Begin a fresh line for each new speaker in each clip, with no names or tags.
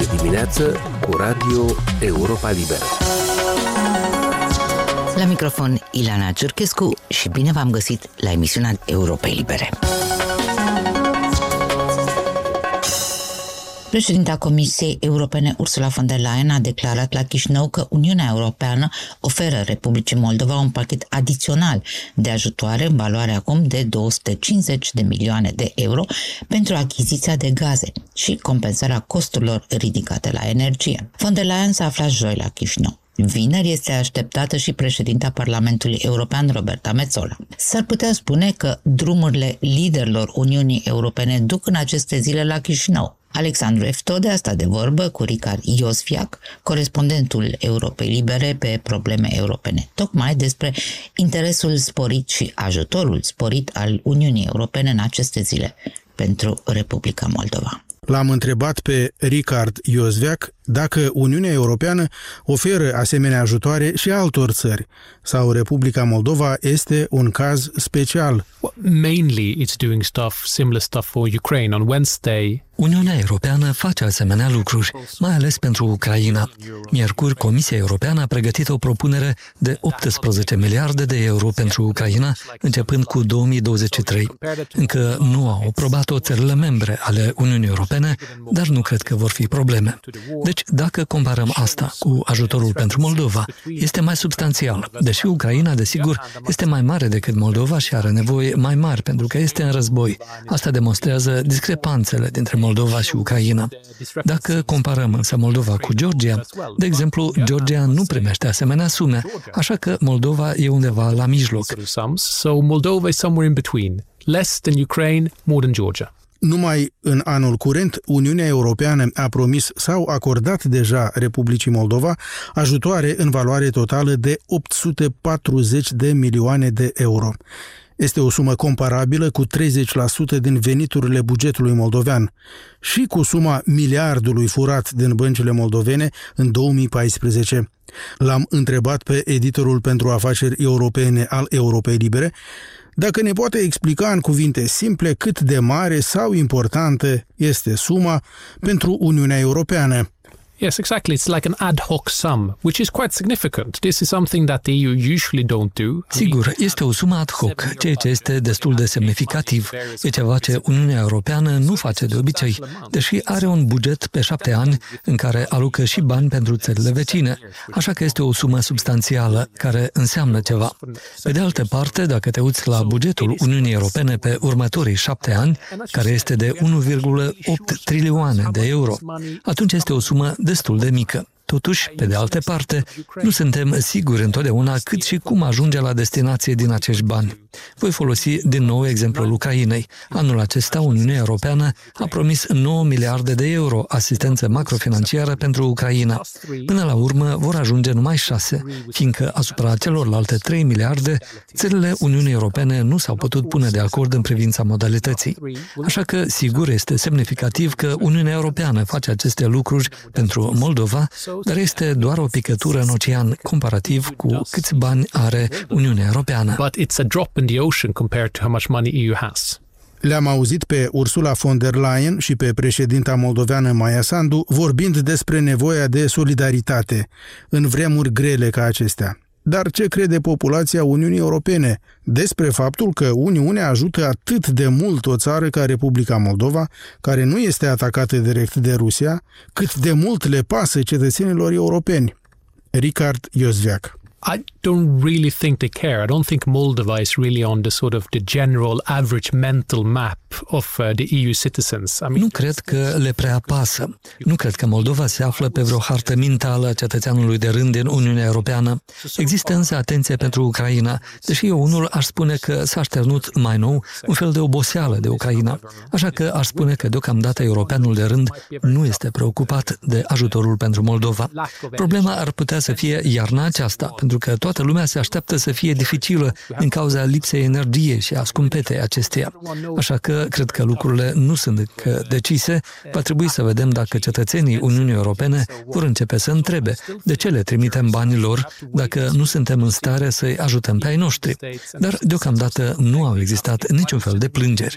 Este dimineață cu Radio Europa Liberă.
La microfon Ilana Cerchescu și bine v-am găsit la emisiunea Europei Libere. Președinta Comisiei Europene Ursula von der Leyen a declarat la Chișinău că Uniunea Europeană oferă Republicii Moldova un pachet adițional de ajutoare în valoare acum de 250 de milioane de euro pentru achiziția de gaze și compensarea costurilor ridicate la energie. Von der Leyen s-a aflat joi la Chișinău. Vineri este așteptată și președinta Parlamentului European, Roberta Metzola. S-ar putea spune că drumurile liderilor Uniunii Europene duc în aceste zile la Chișinău. Alexandru Eftode a stat de vorbă cu Ricard Iosfiac, corespondentul Europei Libere pe probleme europene, tocmai despre interesul sporit și ajutorul sporit al Uniunii Europene în aceste zile pentru Republica Moldova.
L-am întrebat pe Ricard Iosveac dacă Uniunea Europeană oferă asemenea ajutoare și altor țări sau Republica Moldova este un caz special.
Mainly it's doing stuff, similar stuff for Ukraine. On Wednesday,
Uniunea Europeană face asemenea lucruri, mai ales pentru Ucraina. Miercuri, Comisia Europeană a pregătit o propunere de 18 miliarde de euro pentru Ucraina, începând cu 2023. Încă nu au aprobat-o țările membre ale Uniunii Europene, dar nu cred că vor fi probleme. Deci, dacă comparăm asta cu ajutorul pentru Moldova, este mai substanțial, deși Ucraina, desigur, este mai mare decât Moldova și are nevoie mai mari pentru că este în război. Asta demonstrează discrepanțele dintre Moldova și Ucraina. Dacă comparăm însă Moldova cu Georgia, de exemplu, Georgia nu primește asemenea sume, așa că Moldova e undeva la mijloc.
So Moldova is somewhere in between. Less than Ukraine, more than Georgia.
Numai în anul curent, Uniunea Europeană a promis sau acordat deja Republicii Moldova ajutoare în valoare totală de 840 de milioane de euro. Este o sumă comparabilă cu 30% din veniturile bugetului moldovean și cu suma miliardului furat din băncile moldovene în 2014. L-am întrebat pe editorul pentru afaceri europene al Europei Libere dacă ne poate explica în cuvinte simple cât de mare sau importantă este suma pentru Uniunea Europeană.
Yes, exactly. It's like an ad hoc sum, which is quite significant. This is something that the EU usually don't do.
Sigur, este o sumă ad hoc, ceea ce este destul de semnificativ. E ceva ce Uniunea Europeană nu face de obicei, deși are un buget pe șapte ani în care alocă și bani pentru țările vecine. Așa că este o sumă substanțială care înseamnă ceva. Pe de altă parte, dacă te uiți la bugetul Uniunii Europene pe următorii șapte ani, care este de 1,8 trilioane de euro, atunci este o sumă destul de mică. Totuși, pe de altă parte, nu suntem siguri întotdeauna cât și cum ajunge la destinație din acești bani. Voi folosi din nou exemplul Ucrainei. Anul acesta, Uniunea Europeană a promis 9 miliarde de euro asistență macrofinanciară pentru Ucraina. Până la urmă vor ajunge numai 6, fiindcă asupra celorlalte 3 miliarde, țările Uniunii Europene nu s-au putut pune de acord în privința modalității. Așa că, sigur, este semnificativ că Uniunea Europeană face aceste lucruri pentru Moldova, dar este doar o picătură în ocean comparativ cu câți bani are Uniunea Europeană.
But it's a drop in the ocean compared to how much money EU has.
Le-am auzit pe Ursula von der Leyen și pe președinta moldoveană Maia Sandu vorbind despre nevoia de solidaritate în vremuri grele ca acestea. Dar ce crede populația Uniunii Europene despre faptul că Uniunea ajută atât de mult o țară ca Republica Moldova, care nu este atacată direct de Rusia, cât de mult le pasă cetățenilor europeni? Ricard Iosveac
I don't really think they care. I don't think Moldova is really on the sort of the general average mental map of uh, the EU citizens.
I mean, nu cred că le prea pasă. Nu cred că Moldova se află pe vreo hartă mentală a cetățeanului de rând din Uniunea Europeană. Există însă atenție pentru Ucraina, deși eu unul aș spune că s-a șternut mai nou un fel de oboseală de Ucraina. Așa că aș spune că deocamdată europeanul de rând nu este preocupat de ajutorul pentru Moldova. Problema ar putea să fie iarna aceasta, pentru că toată lumea se așteaptă să fie dificilă din cauza lipsei energiei și a scumpetei acesteia. Așa că cred că lucrurile nu sunt încă decise. Va trebui să vedem dacă cetățenii Uniunii Europene vor începe să întrebe de ce le trimitem banii lor dacă nu suntem în stare să-i ajutăm pe ai noștri. Dar deocamdată nu au existat niciun fel de plângeri.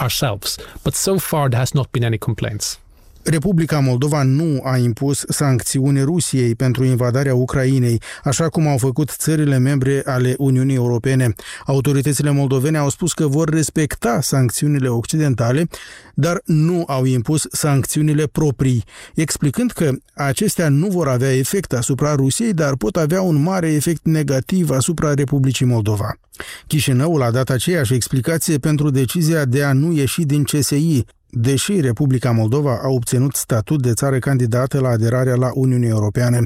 ourselves, but so far there has not been any complaints.
Republica Moldova nu a impus sancțiuni Rusiei pentru invadarea Ucrainei, așa cum au făcut țările membre ale Uniunii Europene. Autoritățile moldovene au spus că vor respecta sancțiunile occidentale, dar nu au impus sancțiunile proprii, explicând că acestea nu vor avea efect asupra Rusiei, dar pot avea un mare efect negativ asupra Republicii Moldova. Chișinăul a dat aceeași explicație pentru decizia de a nu ieși din CSI, deși Republica Moldova a obținut statut de țară candidată la aderarea la Uniunea Europeană.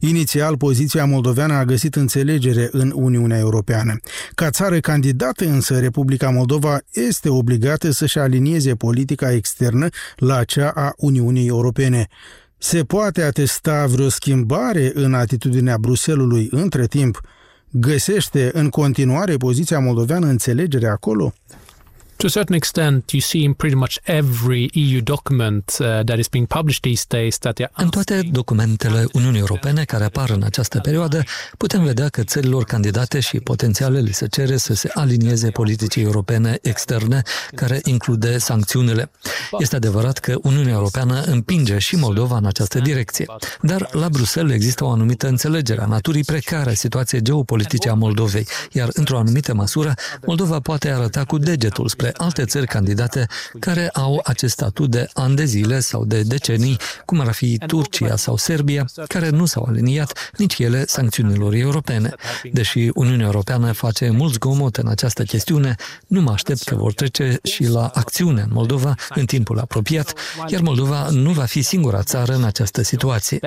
Inițial, poziția moldoveană a găsit înțelegere în Uniunea Europeană. Ca țară candidată însă, Republica Moldova este obligată să-și alinieze politica externă la cea a Uniunii Europene. Se poate atesta vreo schimbare în atitudinea Bruselului între timp? Găsește în continuare poziția moldoveană înțelegere acolo?
To a certain extent, you see in pretty much every EU document uh, that is being published these days that they
În toate documentele Uniunii Europene care apar în această perioadă, putem vedea că țărilor candidate și potențiale li se cere să se alinieze politicii europene externe, care include sancțiunile. Este adevărat că Uniunea Europeană împinge și Moldova în această direcție, dar la Bruxelles există o anumită înțelegere a naturii precare a situației geopolitice a Moldovei, iar într-o anumită măsură, Moldova poate arăta cu degetul spre alte țări candidate care au acest statut de ani de zile sau de decenii, cum ar fi Turcia sau Serbia, care nu s-au aliniat nici ele sancțiunilor europene. Deși Uniunea Europeană face mult zgomot în această chestiune, nu mă aștept că vor trece și la acțiune în Moldova în timpul apropiat, iar Moldova nu va fi singura țară în această situație.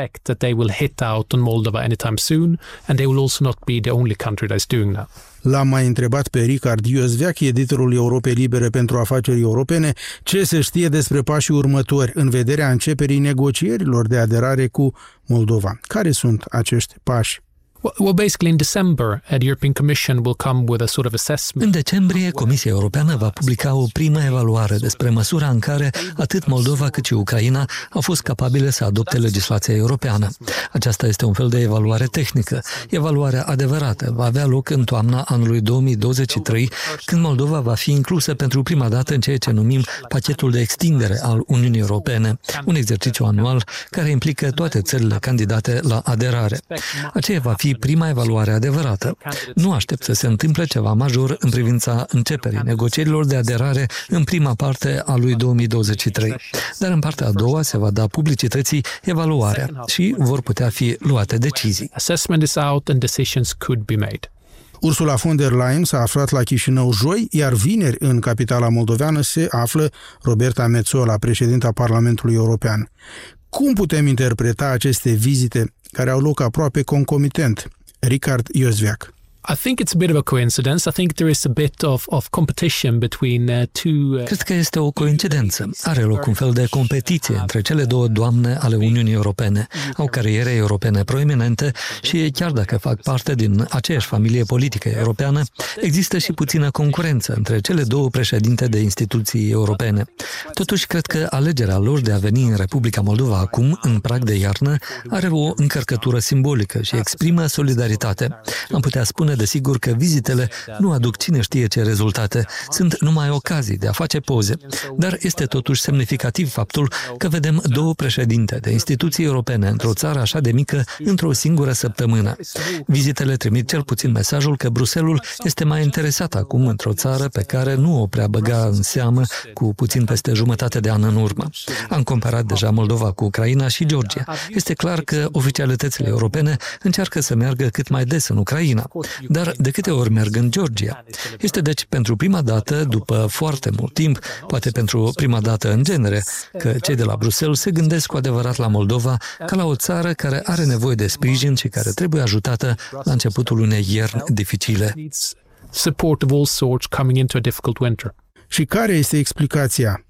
L-am mai întrebat pe Ricard Iosveac, editorul Europei Libere pentru Afaceri Europene, ce se știe despre pașii următori în vederea începerii negocierilor de aderare cu Moldova. Care sunt acești pași?
Well, basically in December, uh, the European Commission will come with a sort of assessment.
În decembrie, Comisia Europeană va publica o primă evaluare despre măsura în care atât Moldova cât și Ucraina au fost capabile să adopte legislația europeană. Aceasta este un fel de evaluare tehnică. Evaluarea adevărată va avea loc în toamna anului 2023, când Moldova va fi inclusă pentru prima dată în ceea ce numim pachetul de extindere al Uniunii Europene, un exercițiu anual care implică toate țările candidate la aderare. Aceea va fi prima evaluare adevărată. Nu aștept să se întâmple ceva major în privința începerii negocierilor de aderare în prima parte a lui 2023. Dar în partea a doua se va da publicității evaluarea și vor putea fi luate decizii.
Assessment is out and decisions could be made.
Ursula von der Leyen s-a aflat la Chișinău joi, iar vineri în capitala moldoveană se află Roberta Metsola, președinta Parlamentului European. Cum putem interpreta aceste vizite care au loc aproape concomitent? Ricard Iosveac.
I think it's a bit of a coincidence. I think there is a bit of, of competition between uh, two. Uh,
Cred că este o coincidență. Are loc un fel de competiție între cele două doamne ale Uniunii Europene. Au cariere europene proeminente și chiar dacă fac parte din aceeași familie politică europeană, există și puțină concurență între cele două președinte de instituții europene. Totuși, cred că alegerea lor de a veni în Republica Moldova acum, în prag de iarnă, are o încărcătură simbolică și exprimă solidaritate. Am putea spune spune desigur că vizitele nu aduc cine știe ce rezultate, sunt numai ocazii de a face poze, dar este totuși semnificativ faptul că vedem două președinte de instituții europene într-o țară așa de mică într-o singură săptămână. Vizitele trimit cel puțin mesajul că Bruselul este mai interesat acum într-o țară pe care nu o prea băga în seamă cu puțin peste jumătate de an în urmă. Am comparat deja Moldova cu Ucraina și Georgia. Este clar că oficialitățile europene încearcă să meargă cât mai des în Ucraina, dar de câte ori merg în Georgia. Este deci pentru prima dată, după foarte mult timp, poate pentru prima dată în genere, că cei de la Bruxelles se gândesc cu adevărat la Moldova ca la o țară care are nevoie de sprijin și care trebuie ajutată la începutul unei ierni dificile.
Support of all sorts coming into a difficult winter.
Și care este explicația?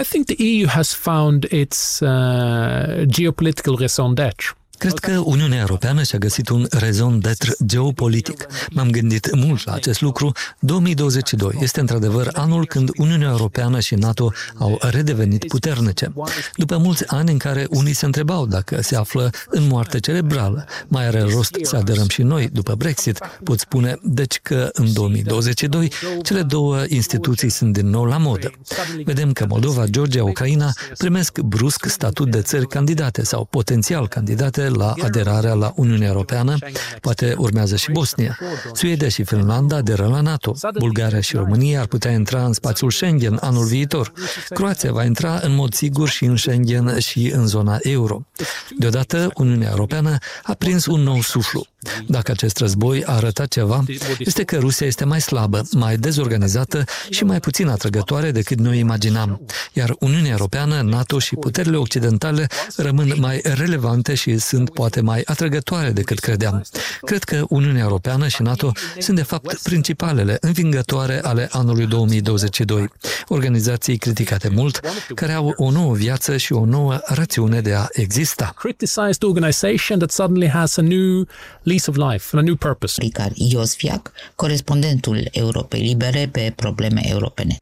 I think the EU has found its uh, geopolitical raison d'être.
Cred că Uniunea Europeană și-a găsit un rezon d'être geopolitic. M-am gândit mult la acest lucru. 2022 este într-adevăr anul când Uniunea Europeană și NATO au redevenit puternice. După mulți ani în care unii se întrebau dacă se află în moarte cerebrală, mai are rost să aderăm și noi după Brexit, pot spune deci că în 2022 cele două instituții sunt din nou la modă. Vedem că Moldova, Georgia, Ucraina primesc brusc statut de țări candidate sau potențial candidate la aderarea la Uniunea Europeană, poate urmează și Bosnia. Suedia și Finlanda aderă la NATO. Bulgaria și România ar putea intra în spațiul Schengen anul viitor. Croația va intra în mod sigur și în Schengen și în zona euro. Deodată, Uniunea Europeană a prins un nou suflu. Dacă acest război a arătat ceva, este că Rusia este mai slabă, mai dezorganizată și mai puțin atrăgătoare decât noi imaginam. Iar Uniunea Europeană, NATO și puterile occidentale rămân mai relevante și sunt poate mai atrăgătoare decât credeam. Cred că Uniunea Europeană și NATO sunt de fapt principalele învingătoare ale anului 2022. Organizații criticate mult, care au o nouă viață și o nouă rațiune de a exista.
Criticized organization that suddenly has a new lease of life and a new purpose.
Ricard Iosfiac, corespondentul Europei Libere pe probleme europene.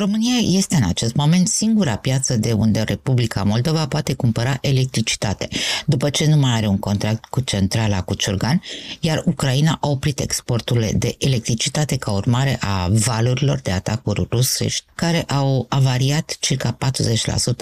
România este în acest moment singura piață de unde Republica Moldova poate cumpăra electricitate, după ce nu mai are un contract cu centrala Cuciurgan, iar Ucraina a oprit exporturile de electricitate ca urmare a valurilor de atacuri rusești, care au avariat circa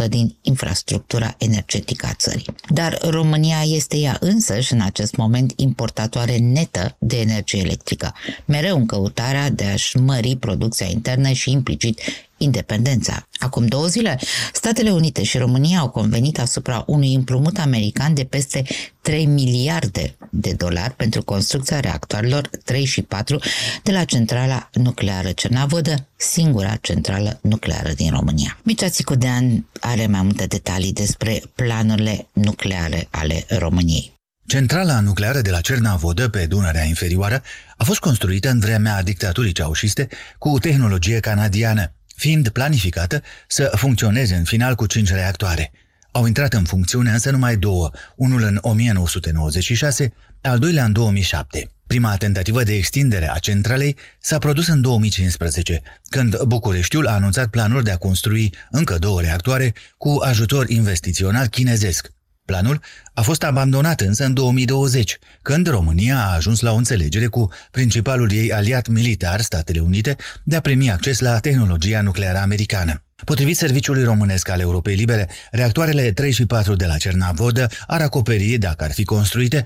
40% din infrastructura energetică a țării. Dar România este ea însăși în acest moment importatoare netă de energie electrică, mereu în căutarea de a-și mări producția internă și implicit independența. Acum două zile, Statele Unite și România au convenit asupra unui împrumut american de peste 3 miliarde de dolari pentru construcția reactoarelor 3 și 4 de la centrala nucleară Cernavodă, singura centrală nucleară din România. Mircea Țicudean are mai multe detalii despre planurile nucleare ale României.
Centrala nucleară de la Cernavodă, pe Dunărea Inferioară, a fost construită în vremea dictaturii ceaușiste cu tehnologie canadiană fiind planificată să funcționeze în final cu cinci reactoare. Au intrat în funcțiune însă numai două, unul în 1996, al doilea în 2007. Prima tentativă de extindere a centralei s-a produs în 2015, când Bucureștiul a anunțat planul de a construi încă două reactoare cu ajutor investițional chinezesc. Planul a fost abandonat însă în 2020, când România a ajuns la o înțelegere cu principalul ei aliat militar, Statele Unite, de a primi acces la tehnologia nucleară americană. Potrivit Serviciului Românesc al Europei Libere, reactoarele 3 și 4 de la Cernavodă ar acoperi, dacă ar fi construite,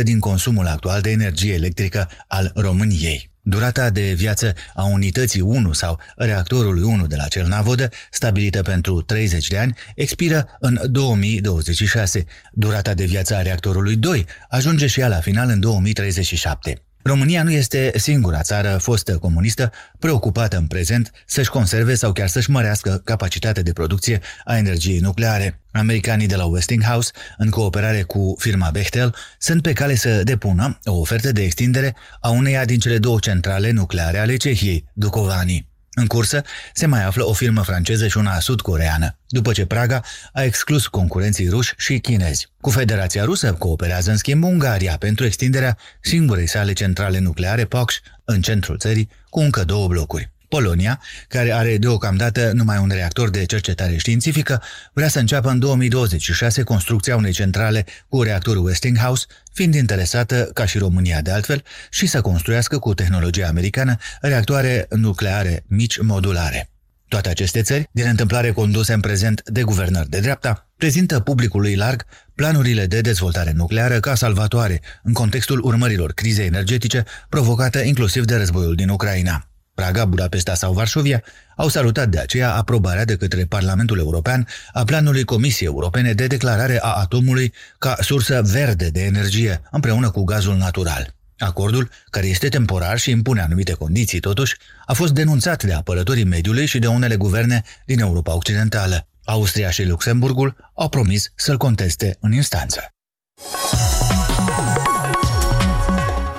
20% din consumul actual de energie electrică al României. Durata de viață a unității 1 sau reactorului 1 de la Cernavodă, stabilită pentru 30 de ani, expiră în 2026. Durata de viață a reactorului 2 ajunge și ea la final în 2037. România nu este singura țară fostă comunistă preocupată în prezent să-și conserve sau chiar să-și mărească capacitatea de producție a energiei nucleare. Americanii de la Westinghouse, în cooperare cu firma Bechtel, sunt pe cale să depună o ofertă de extindere a uneia din cele două centrale nucleare ale Cehiei, Dukovani. În cursă se mai află o firmă franceză și una sud-coreană, după ce Praga a exclus concurenții ruși și chinezi. Cu Federația Rusă cooperează în schimb Ungaria pentru extinderea singurei sale centrale nucleare POX în centrul țării cu încă două blocuri. Polonia, care are deocamdată numai un reactor de cercetare științifică, vrea să înceapă în 2026 construcția unei centrale cu reactorul Westinghouse, fiind interesată, ca și România de altfel, și să construiască cu tehnologia americană reactoare nucleare mici modulare. Toate aceste țări, din întâmplare conduse în prezent de guvernări de dreapta, prezintă publicului larg planurile de dezvoltare nucleară ca salvatoare în contextul urmărilor crizei energetice provocate inclusiv de războiul din Ucraina. Praga, Budapesta sau Varșovia au salutat de aceea aprobarea de către Parlamentul European a planului Comisiei Europene de declarare a atomului ca sursă verde de energie, împreună cu gazul natural. Acordul, care este temporar și impune anumite condiții totuși, a fost denunțat de apărătorii mediului și de unele guverne din Europa Occidentală. Austria și Luxemburgul au promis să-l conteste în instanță.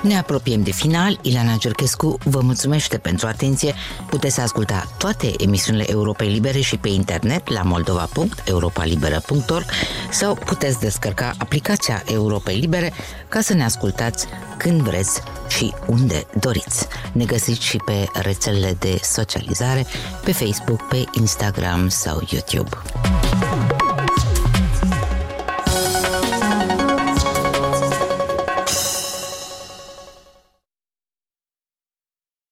Ne apropiem de final. Ileana Cerchescu vă mulțumește pentru atenție. Puteți asculta toate emisiunile Europei Libere și pe internet la moldova.europalibera.org sau puteți descărca aplicația Europei Libere ca să ne ascultați când vreți și unde doriți. Ne găsiți și pe rețelele de socializare, pe Facebook, pe Instagram sau YouTube.